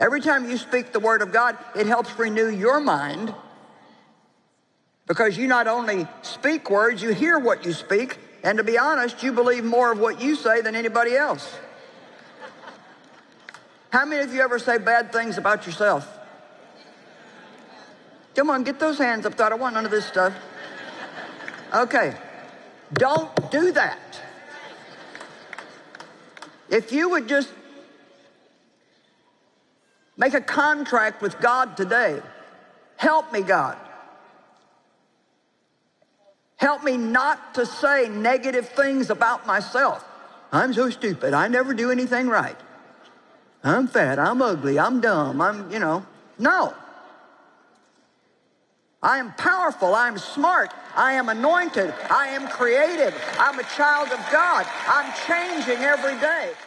Every time you speak the word of God, it helps renew your mind because you not only speak words, you hear what you speak, and to be honest, you believe more of what you say than anybody else. How many of you ever say bad things about yourself? Come on, get those hands up. Thought I want none of this stuff. Okay. Don't do that. If you would just make a contract with God today, help me, God. Help me not to say negative things about myself. I'm so stupid. I never do anything right. I'm fat. I'm ugly. I'm dumb. I'm, you know. No. I am powerful. I am smart. I am anointed. I am creative. I'm a child of God. I'm changing every day.